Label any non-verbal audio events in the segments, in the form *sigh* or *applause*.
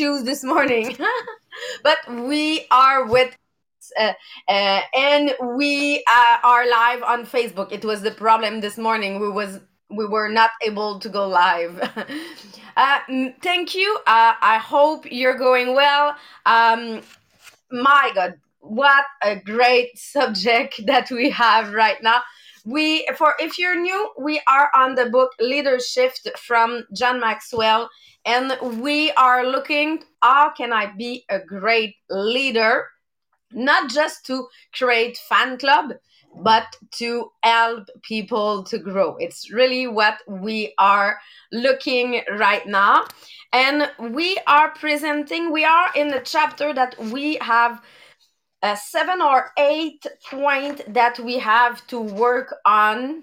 issues this morning, *laughs* but we are with uh, uh, and we uh, are live on Facebook. It was the problem this morning. We was we were not able to go live. *laughs* Uh, thank you. Uh, I hope you're going well. Um, my God, what a great subject *laughs* that we have right now we for if you're new we are on the book Leadershift from john maxwell and we are looking how can i be a great leader? Not just to create fan club but to help people to grow. It's really what we are looking right now. And we are presenting we are in the chapter that we have a seven or eight point that we have to work on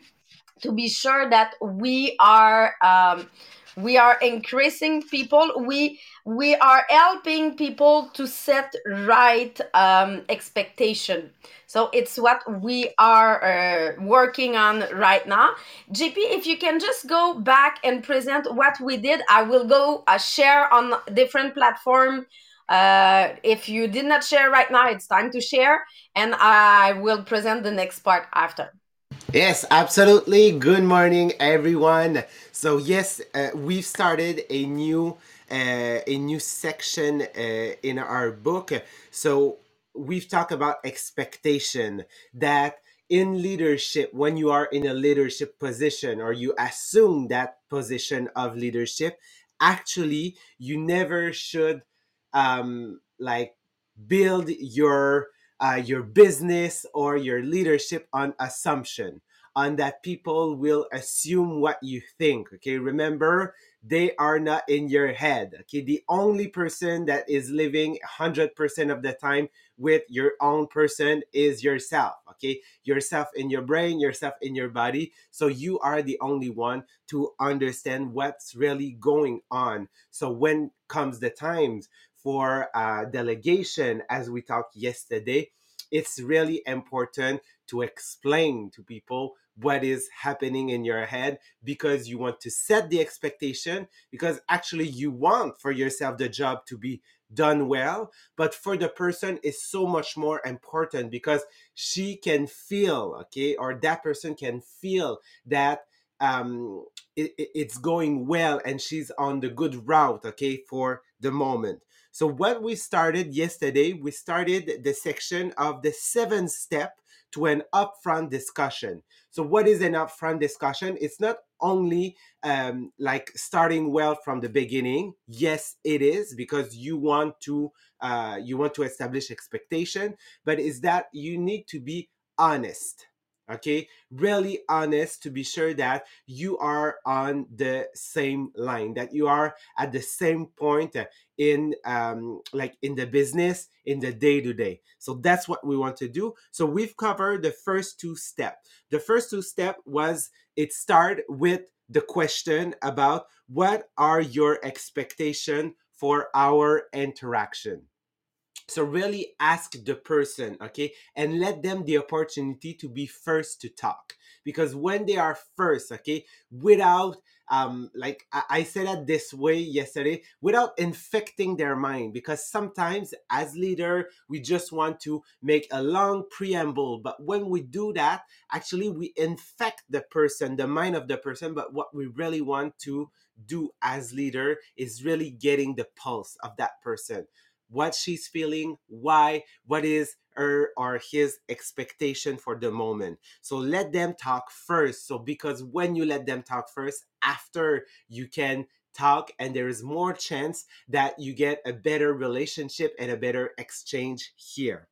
to be sure that we are um, we are increasing people. We we are helping people to set right um, expectation. So it's what we are uh, working on right now. Gp if you can just go back and present what we did i will go uh, share on different platform uh, if you did not share right now, it's time to share, and I will present the next part after. Yes, absolutely. Good morning, everyone. So yes, uh, we've started a new uh, a new section uh, in our book. So we've talked about expectation that in leadership, when you are in a leadership position or you assume that position of leadership, actually you never should um, like build your uh, your business or your leadership on assumption on that people will assume what you think okay? Remember they are not in your head okay? The only person that is living 100% of the time with your own person is yourself okay? Yourself in your brain yourself in your body. So you are the only one to understand what's really going on. So when comes the times for uh, delegation, as we talked yesterday, it's really important to explain to people what is happening in your head because you want to set the expectation because actually you want for yourself the job to be done well but for the person is so much more important because she can feel okay or that person can feel that um it, it's going well and she's on the good route okay for the moment so what we started yesterday, we started the section of the seventh step to an upfront discussion. So what is an upfront discussion? It's not only um, like starting well from the beginning. Yes, it is because you want to uh, you want to establish expectation, but is that you need to be honest okay? Really honest to be sure that you are on the same line that you are at the same point in um like in the business in the day to day so that's what we want to do. So we've covered the first two steps the first two step was it started with the question about what are your expectation for our interaction so really ask the person, okay, and let them the opportunity to be first to talk. Because when they are first, okay, without um like I, said that this way yesterday, without infecting their mind, because sometimes as leader, we just want to make a long preamble. But when we do that, actually we infect the person, the mind of the person. But what we really want to do as leader is really getting the pulse of that person what she's feeling, why, what is her or his expectation for the moment. So let them talk first. So because when you let them talk first, after you can talk and there is more chance that you get a better relationship and a better exchange here.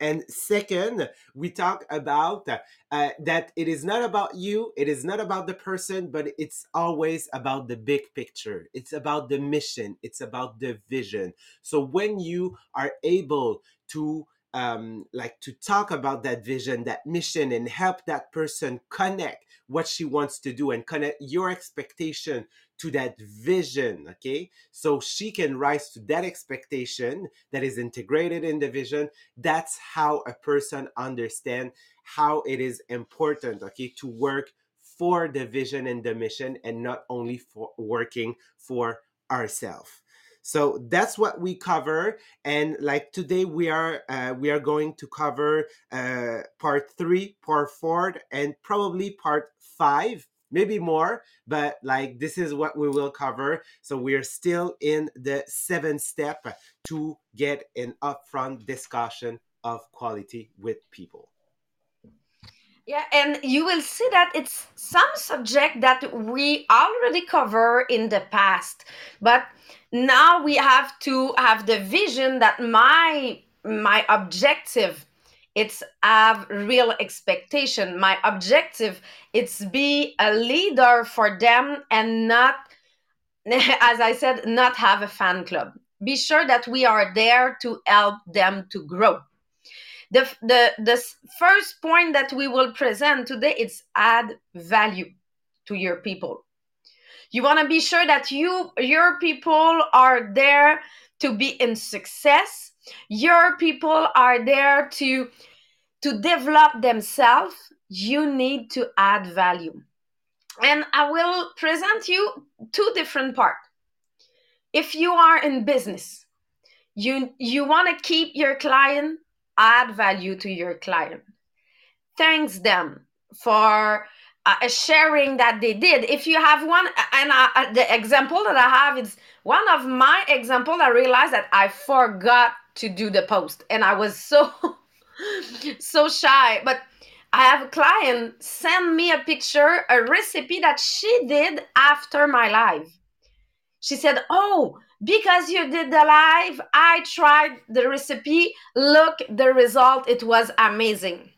And second, we talk about uh, that it is not about you, it is not about the person, but it's always about the big picture. It's about the mission, it's about the vision. So when you are able to um, like to talk about that vision, that mission, and help that person connect what she wants to do and connect your expectation to that vision. Okay, so she can rise to that expectation that is integrated in the vision. That's how a person understand how it is important. Okay, to work for the vision and the mission, and not only for working for ourselves so that's what we cover and like today we are uh, we are going to cover uh, part three part four and probably part five maybe more but like this is what we will cover. So we're still in the seventh step to get an upfront discussion of quality with people yeah, and you will see that it's some subject that we already cover in the past, but now we have to have the vision that my my objective it's have real expectation. My objective it's be a leader for them and not *laughs* as I said, not have a fan club. Be sure that we are there to help them to grow the the the first point that we will present today is add value to your people. You want to be sure that you your people are there to be in success. Your people are there to to develop themselves. You need to add value. And i will present you two different parts if you are in business you you want to keep your client add value to your client. Thanks them for uh, sharing that they did. If you have one, and uh, the example that I have is one of my example. I realized that I forgot to do the post, and I was so *laughs* so shy. But I have a client send me a picture, a recipe that she did after my live. She said, "Oh, because you did the live i tried the recipe. Look the result it was amazing.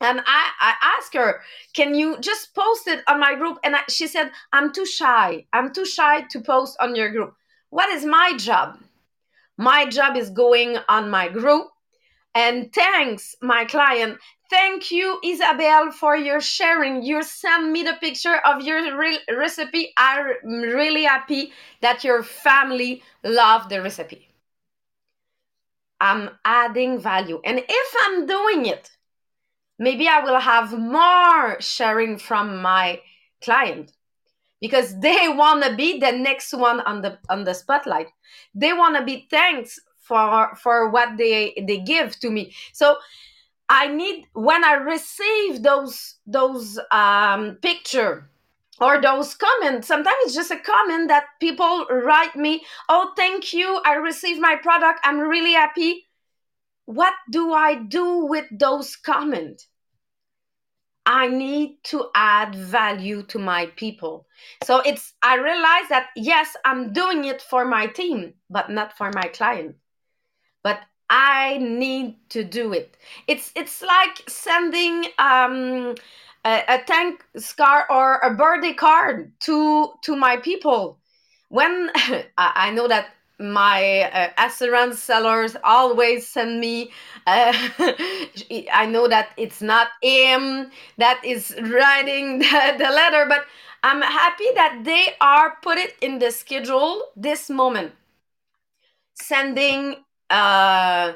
And I, I asked her can you just post it on my group? And I, she said i'm too shy. I'm too shy to post on your group. What is my job? My job is going on my group and thanks my client Thank you, Isabel, for your sharing. You sent me the picture of your re- recipe. I'm really happy that your family loved the recipe. I'm adding value. And if I'm doing it, maybe I will have more sharing from my client because they want to be the next one on the on the spotlight. They want to be thanks for for what they they give to me. So I need when I receive those those um, picture or those comments. Sometimes it's just a comment that people write me. Oh, thank you! I received my product. I'm really happy. What do I do with those comments? I need to add value to my people. So it's I realize that yes, I'm doing it for my team, but not for my client. But I need to do it. It's it's like sending um, a, a scar or a birthday card to to my people. When *laughs* I know that my uh, assurance sellers always send me uh, *laughs* i know that it's not him that is writing *laughs* the, the letter but i'm happy that they are put it in the schedule this moment sending uh,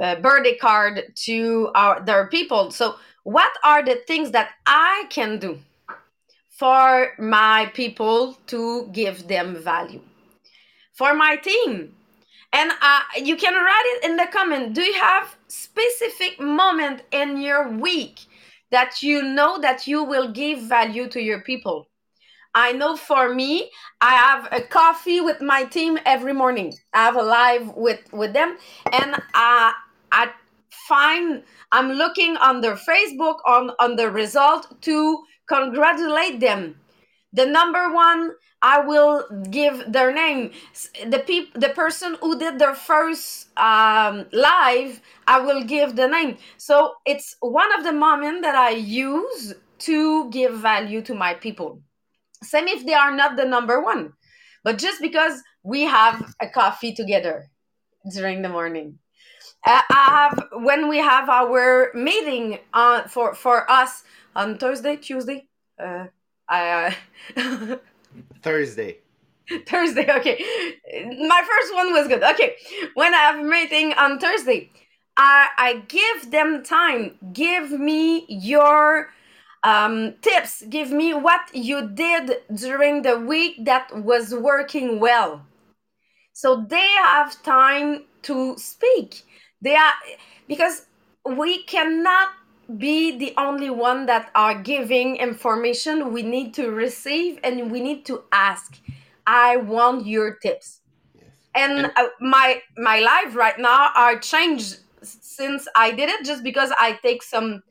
uh, birthday card to our their people. So, what are the things that I can do for my people to give them value for my team? And uh, you can write it in the comment. Do you have specific moment in your week that you know that you will give value to your people? I know for me, I have a coffee with my team every morning. I have a live with with them, and I I find I'm looking on their Facebook on on the result to congratulate them. The number one, I will give their name. The peop, the person who did their first um, live, I will give the name. So it's one of the moments that I use to give value to my people same if they are not the number one but just because we have a coffee together during the morning uh, I have when we have our meeting on for for us on Thursday, Tuesday. Uh, I uh, *laughs* Thursday. Thursday. Okay, my first one was good. Okay, when I have a meeting on Thursday, I I give them time. Give me your um, tips. Give me what you did during the week that was working well. So they have time to speak. They are because we cannot be the only one that are giving information. We need to receive and we need to ask. I want your tips. Yes. And uh, my my life right now are changed since I did it just because I take some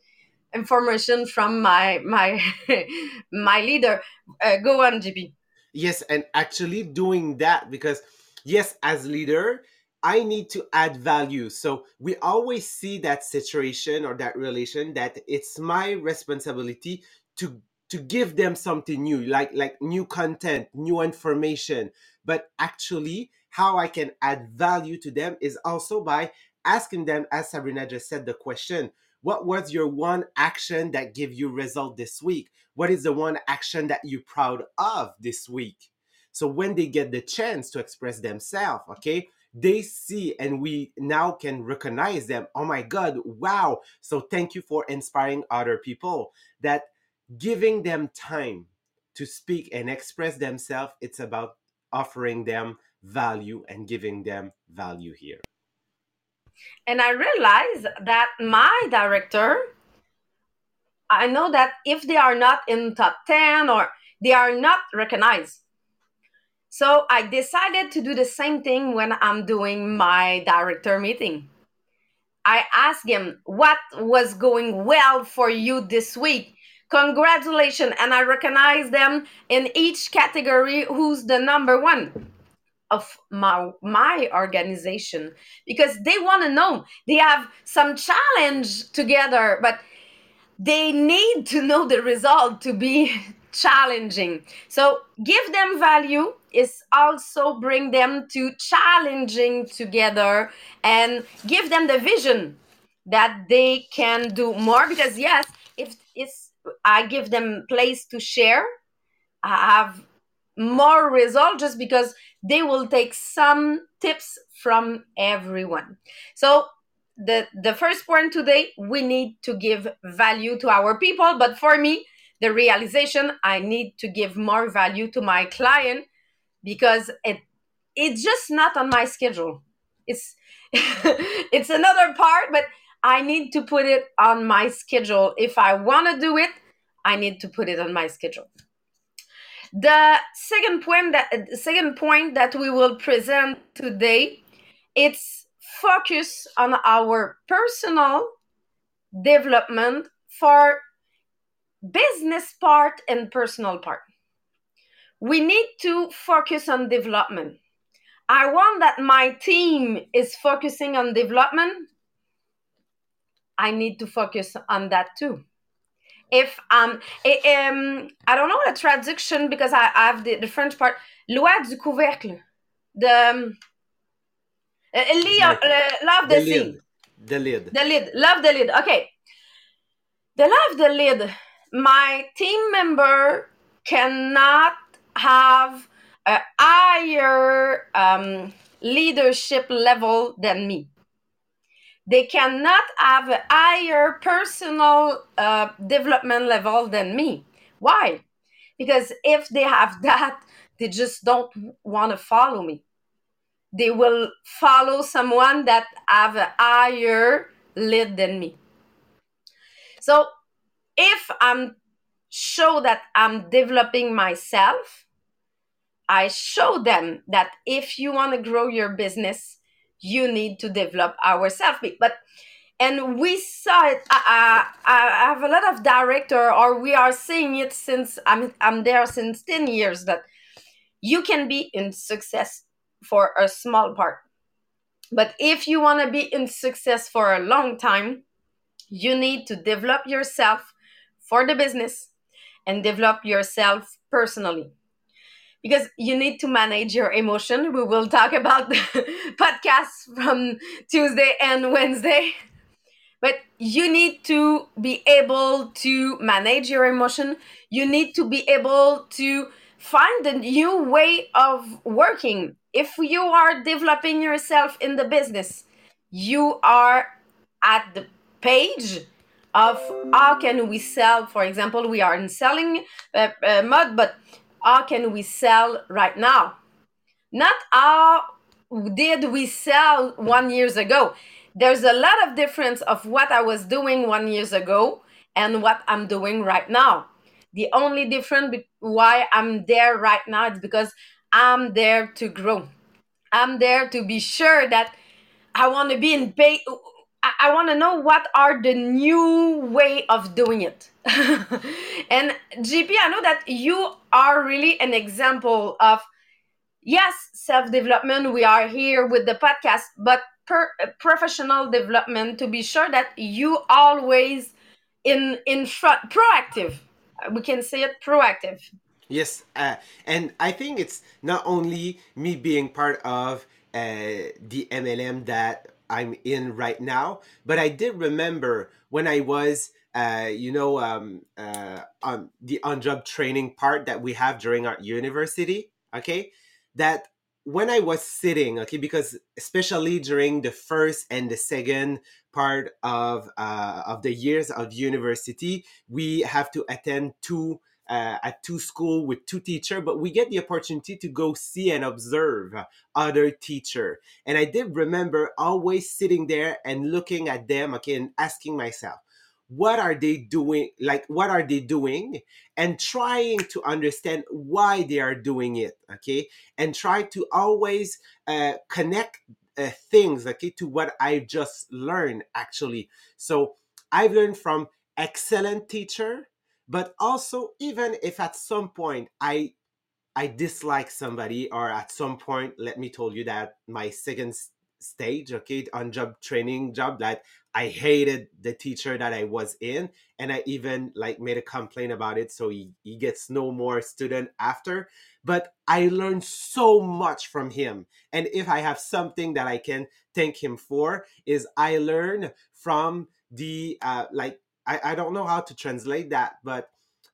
information from my my *laughs* my leader. Uh, go on, GP. Yes, and actually doing that because yes, as leader, I need to add value. So we always see that situation or that relation that it's my responsibility to to give them something new, like like new content, new information. But actually, how I can add value to them is also by asking them, as Sabrina just said, the question: What was your one action that gave you result this week? What is the one action that you're proud of this week? So when they get the chance to express themselves, okay, they see and we now can recognize them. Oh my God, wow. So thank you for inspiring other people that giving them time to speak and express themselves, it's about offering them value and giving them value here. And I realized that my director, I know that if they are not in top 10 or they are not recognized. So I decided to do the same thing when I'm doing my director meeting. I ask him what was going well for you this week. Congratulations. And I recognize them in each category who's the number one of my my organization because they want to know. They have some challenge together but they need to know the result to be *laughs* challenging. So give them value is also bring them to challenging together and give them the vision that they can do more because yes if it's i give them place to share i have more result just because they will take some tips from everyone. So the the first point today we need to give value to our people. But for me the realization i need to give more value to my client because it it's just not on my schedule. It's *laughs* it's another part but i need to put it on my schedule. If i want to do it i need to put it on my schedule the second point that second point that we will present today it's focus on our personal development for business part and personal part. We need to focus on development. I want that my team is focusing on development. I need to focus on that too if um, et, um I don't know the traduction because I, I have the, the French part. Loi du couvercle. The um, uh, uh, love the, the sea. Lid. The lid. The lid. Love the lid. Okay. The love the lid. My team member cannot have a higher um, leadership level than me they cannot have a higher personal uh, development level than me. Why? Because if they have *laughs* that, they just don't want to follow me. They will follow someone that have a higher lead than me. So if I'm show that I'm developing myself, I show them that if you want to grow your business, you need to develop ourselves but and we saw it I, I, I have a lot of director or we are seeing it since I'm, I'm there since 10 years that you can be in success for a small part. But if you want to be in success for a long time you need to develop yourself for the business and develop yourself personally because you need to manage your emotion. We will talk about the *laughs* podcasts from Tuesday and Wednesday. But you need to be able to manage your emotion. You need to be able to find a new way of working. If you are developing yourself in the business, you are at the page of how can we sell for example we are in selling uh, uh, mud but how can we sell right now? Not how did we sell one years ago. There's a lot of difference of what i was doing one years ago and what i'm doing right now. The only difference why i'm there right now is because i'm there to grow. I'm there to be sure that i want to be in pay I, I want to know what are the new way of doing it. *laughs* and GP, I know that you are really an example of yes, self development. We are here with the podcast, but per, professional development to be sure that you always in in front proactive. We can say it proactive. Yes, uh, and I think it's not only me being part of uh, the MLM that I'm in right now. But I did remember when I was, uh, you know, um, uh, on the on job training part that we have during our university. Okay, that when I was sitting, okay, because especially during the first and the second part of uh, of the years of university, we have to attend two uh, at two school with two teacher, but we get the opportunity to go see and observe other teacher. And I did remember always sitting there and looking at them, okay, and asking myself, what are they doing? Like, what are they doing? And trying to understand why they are doing it, okay? And try to always uh, connect uh, things, okay, to what I just learned actually. So I've learned from excellent teacher but also even if at some point i i dislike somebody or at some point let me tell you that my second stage okay on job training job that i hated the teacher that i was in and i even like made a complaint about it so he, he gets no more student after but i learned so much from him and if i have something that i can thank him for is i learned from the uh, like I, I don't know how to translate that, but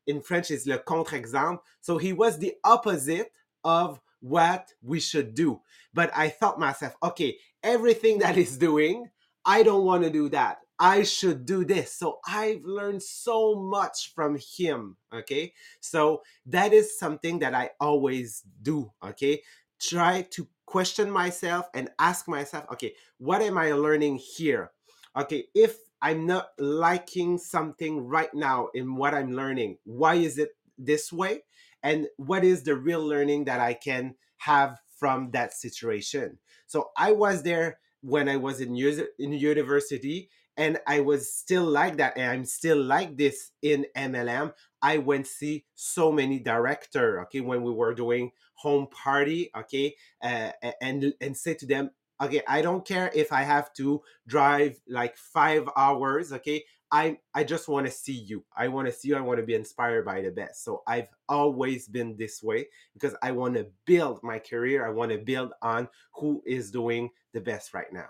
in French is le contre-exemple. So he was the opposite of what we should do. But I thought myself, okay, everything *laughs* that he's doing, I don't want to do that. I should do this. So I've learned so much from him. Okay. So that is something that I always do. Okay. Try to question myself and ask myself, okay, what am I learning here? Okay. If I'm not liking something right now in what I'm learning. Why is it this way? And what is the real learning that I can have from that situation? So I was there when I was in, in university and I was still like that and I'm still like this in MLM. I went see so many director, okay, when we were doing home party, okay, uh, and and say to them, okay i don't care if i have to drive like five hours okay i i just want to see you. I want to see you. I want to be inspired by the best. So i've always been this way because i want to build my career. I want to build on who is doing the best right now.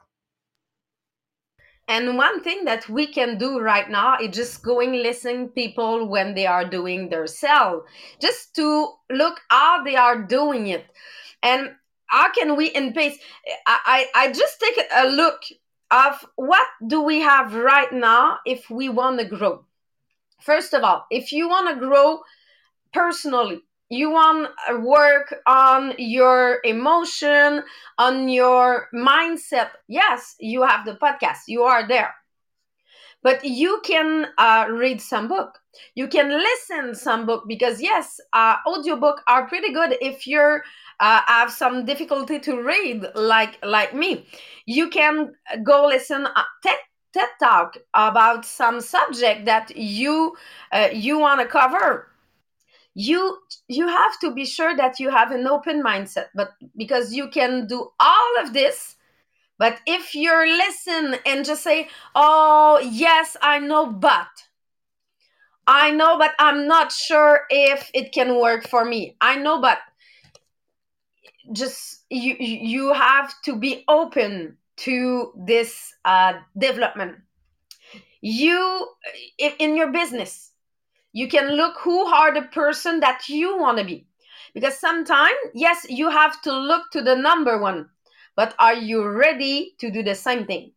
And one thing that we can do right now is just going listen people when they are doing their sell just to look how they are doing it. And how can we in pace? I, I i just take a look of what do we have right now if we want to grow? First of all if you want to grow personally you want to work on your emotion on your mindset yes you have the podcast you are there but you can uh, read some book. You can listen some book because yes uh, audiobook are pretty good if you're uh, have some difficulty to read like like me. You can go listen uh, TED, TED talk about some subject that you uh, you want to cover. You you have to be sure that you have an open mindset but because you can do all of this but if you're listen and just say oh yes i know but i know but i'm not sure if it can work for me. I know but just you you have to be open to this uh, development. You in your business you can look who are the person that you want to be. Because sometimes yes you have to look to the number one but are you ready to do the same thing?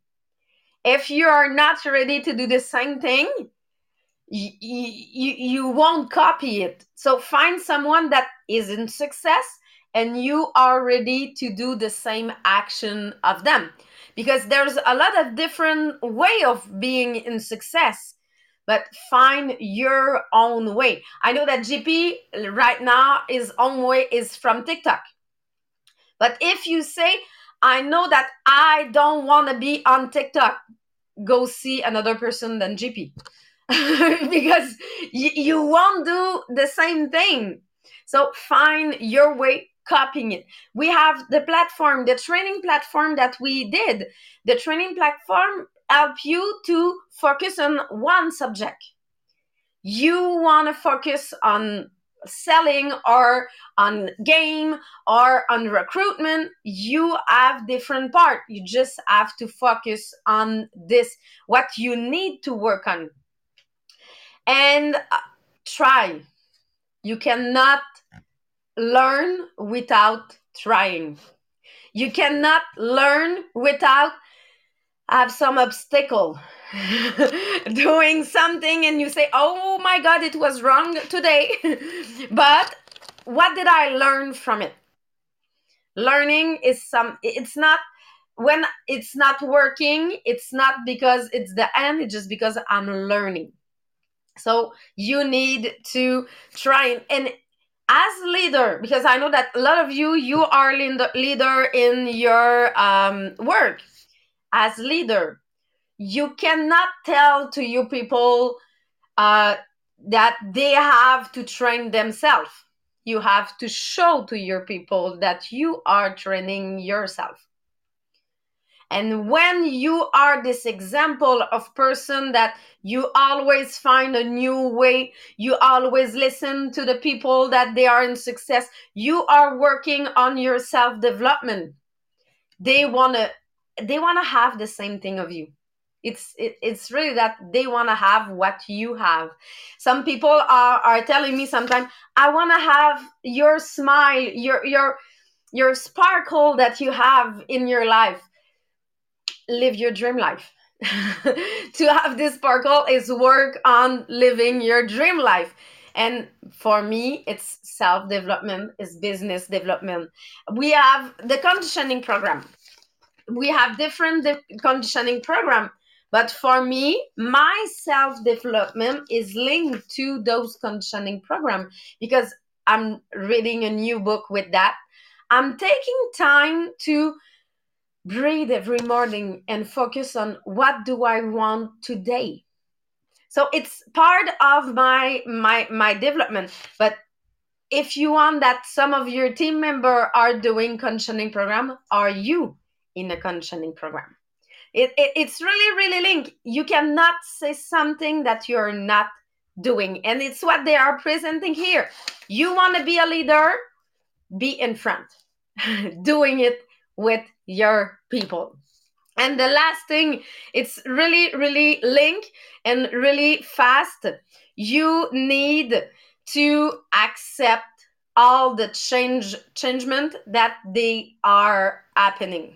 If you are not ready to do the same thing you, you, you won't copy it. So find someone that is in success and you are ready to do the same action of them. Because there's a lot of different way of being in success but find your own way. I know that gp right now his own way is from tiktok. But if you say i know that i don't want to be on tiktok go see another person than gp *laughs* because y- you won't do the same thing so find your way copying it. We have the platform, the training platform that we did. The training platform help you to focus on one subject. You want to focus on selling or on game or on recruitment you have different part. You just have to focus on this what you need to work on. And uh, try. You cannot learn without trying. You cannot learn without have some obstacle *laughs* doing something and you say, "Oh my god, it was wrong today." *laughs* but what did I learn from it? Learning is some it's not when it's not working, it's not because it's the end, it's just because I'm learning. So you need to try and as leader because i know that a lot of you you are leader in your um, work as leader you cannot tell to your people uh, that they have to train themselves. You have to show to your people that you are training yourself. And when you are this example of person that you always find a new way, you always listen to the people that they are in success, you are working on your self development. They want to they want to have the same thing of you it's it, it's really that they want to have what you have some people are are telling me sometimes i want to have your smile your your your sparkle that you have in your life live your dream life. *laughs* to have this sparkle is work on living your dream life. And for me, it's self development, it's business development. We have the conditioning program. We have different conditioning program, but for me, my self development is linked to those conditioning program because I'm reading a new book with that. I'm taking time to breathe every morning and focus on what do I want today. So it's part of my my my development. But if you want that some of your team member are doing conditioning program, are you in a conditioning program? It, it, it's really really linked. You cannot say something that you're not doing, and it's what they are presenting here. You want to be a leader, be in front, *laughs* doing it with your people. And the last thing, it's really, really link and really fast. You need to accept all the change changement that they are happening.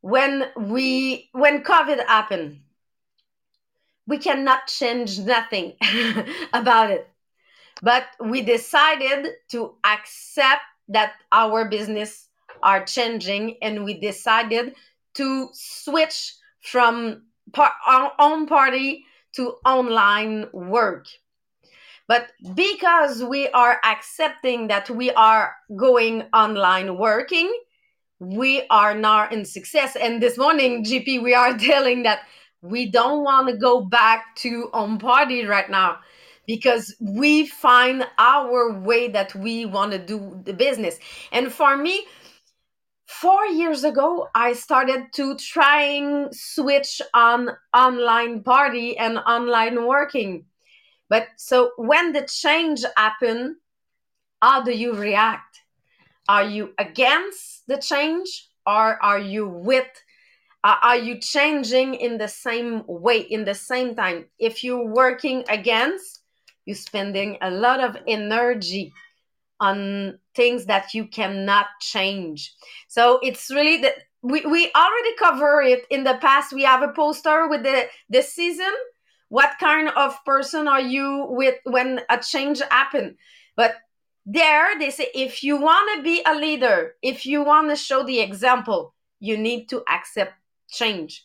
When we when COVID happened, we cannot change nothing *laughs* about it. But we decided to accept that our business are changing and we decided to switch from par- our own party to online work but because we are accepting that we are going online working we are now in success. And this morning gp we are *laughs* telling that we don't want to go back to on party right now because we find our way that we want to do the business. And for me four years ago i started to trying switch on online party and online working. But so when the change happened how do you react? Are you against the change or are you with uh, are you changing in the same way in the same time? If you're working against you're spending a lot of energy on things that you cannot change. So it's really that we, we already cover it in the past. We have a poster with the the season. What kind of person are you with when a change happen but there they say if you want to be a leader if you want to show the example you need to accept change.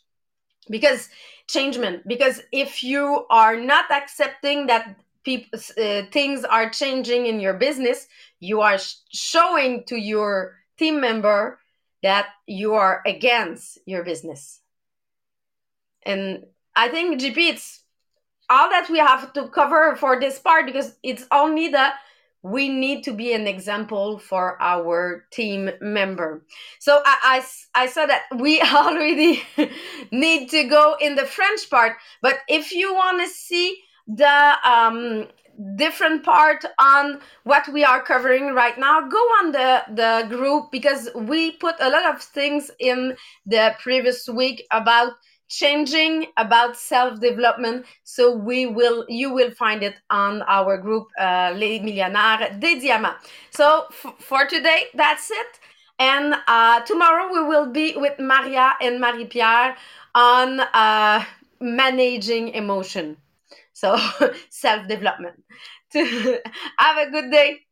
Because changement because if you are not accepting that people uh, things are changing in your business you are sh- showing to your team member that you are against your business. And i think gp it's all that we have to cover for this part because it's only the we need to be an example for our team member. So I, I, I said that we *laughs* already need to go in the French part, but if you want to see the um, different part on what we are covering right now, go on the, the group because we put a lot of things in the previous week about changing about self-development. So we will you will find it on our group uh, les millionnaires des diamants. So for today that's it. And uh, tomorrow we will be with maria and marie-pierre on uh, managing emotion. So *laughs* self-development. *laughs* Have a good day